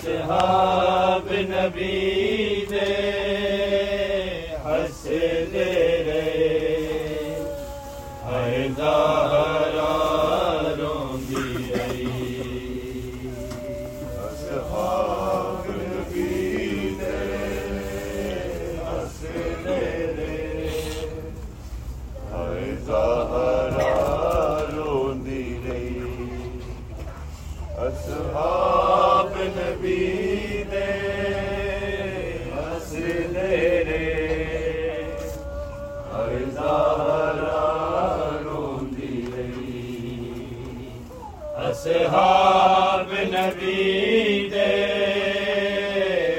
اصحاب نبی اصحاب نبی دے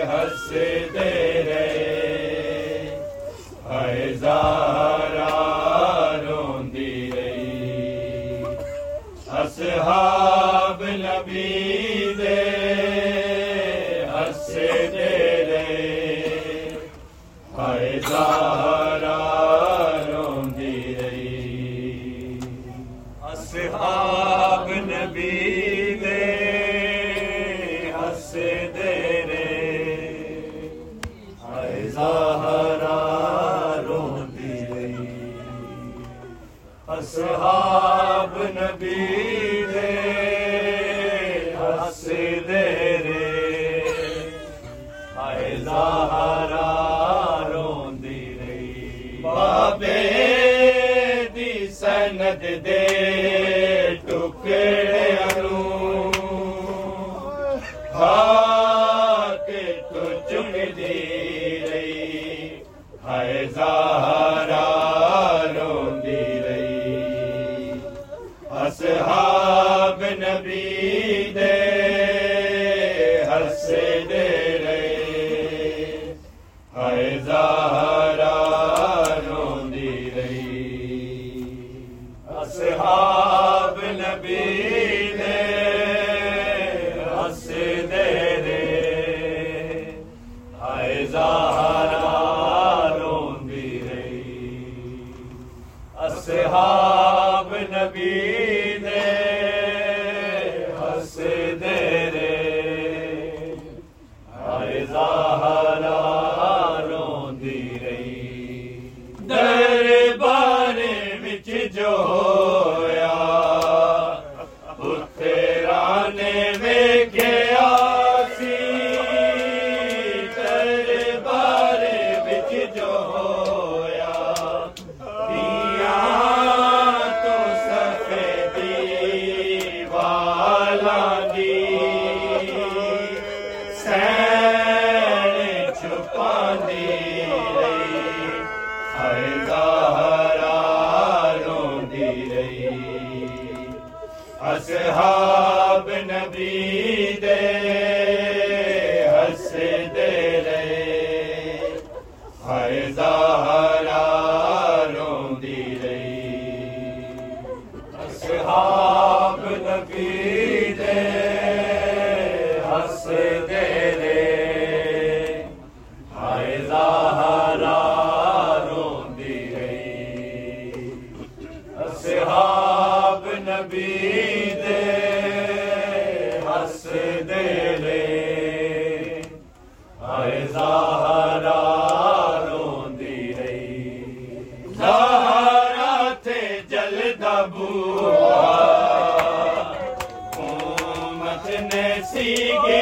ہنس دے رے ہر زارا روندی رہی۔ اصحاب نبی دے ہنس دے رہے۔ ہر زہرا روتی رہی اصحاب نبی دے ہس دے رے۔ آئے زہرا روندی رہی بابے دی سند دے۔ جو تبو امت نے سیکھے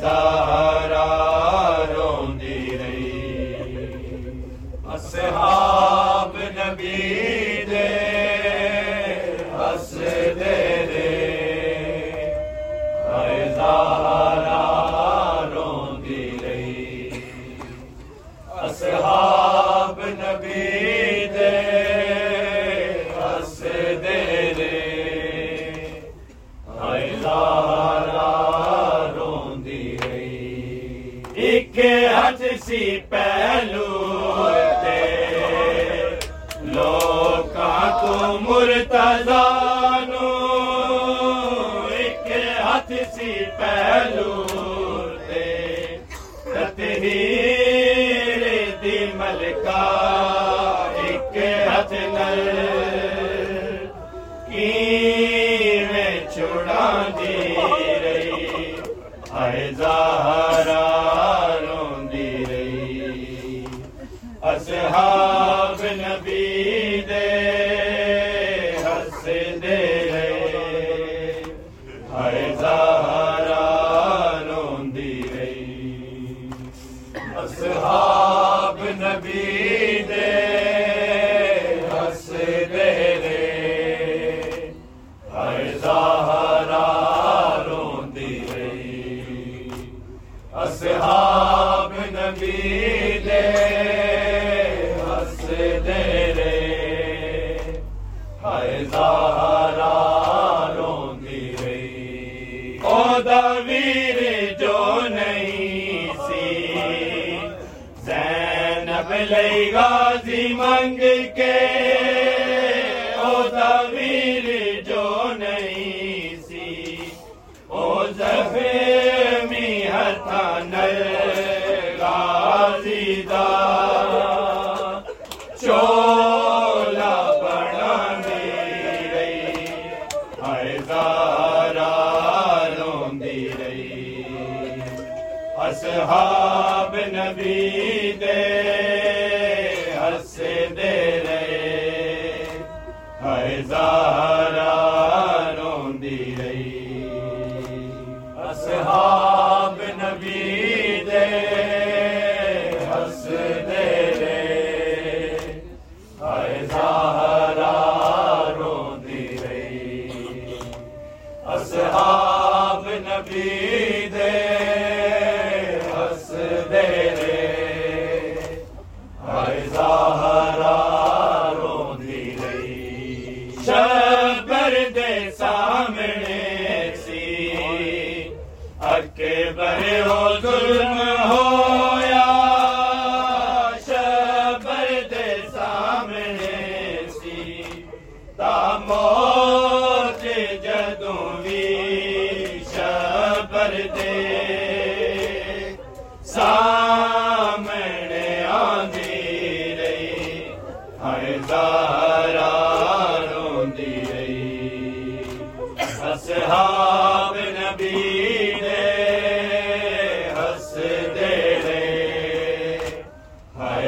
زہرا روندی رہی نبی دے ہس دے دے۔ ہائے زہرا اصحاب سی پہلو لوکاں کو مرتضا نو ایک ہاتھ سی پہلو تطہیر دی ملکہ ایک ہاتھ نل۔ کیویں چھڑا دی رہی۔ آئے زہرا اصحاب نبی۔ لئی غازی منگ کے او دا جو نہیں سی او زخمی ہتھا نل غازی دا چولا بڑا رہی ہائے زارا روندی رہی اصحاب نبی دے ہس شبر دے سامنے سی اکبر ہو ظلم ہویا شبر دے سامنے سی تا موت جدوں بھی شبر دے۔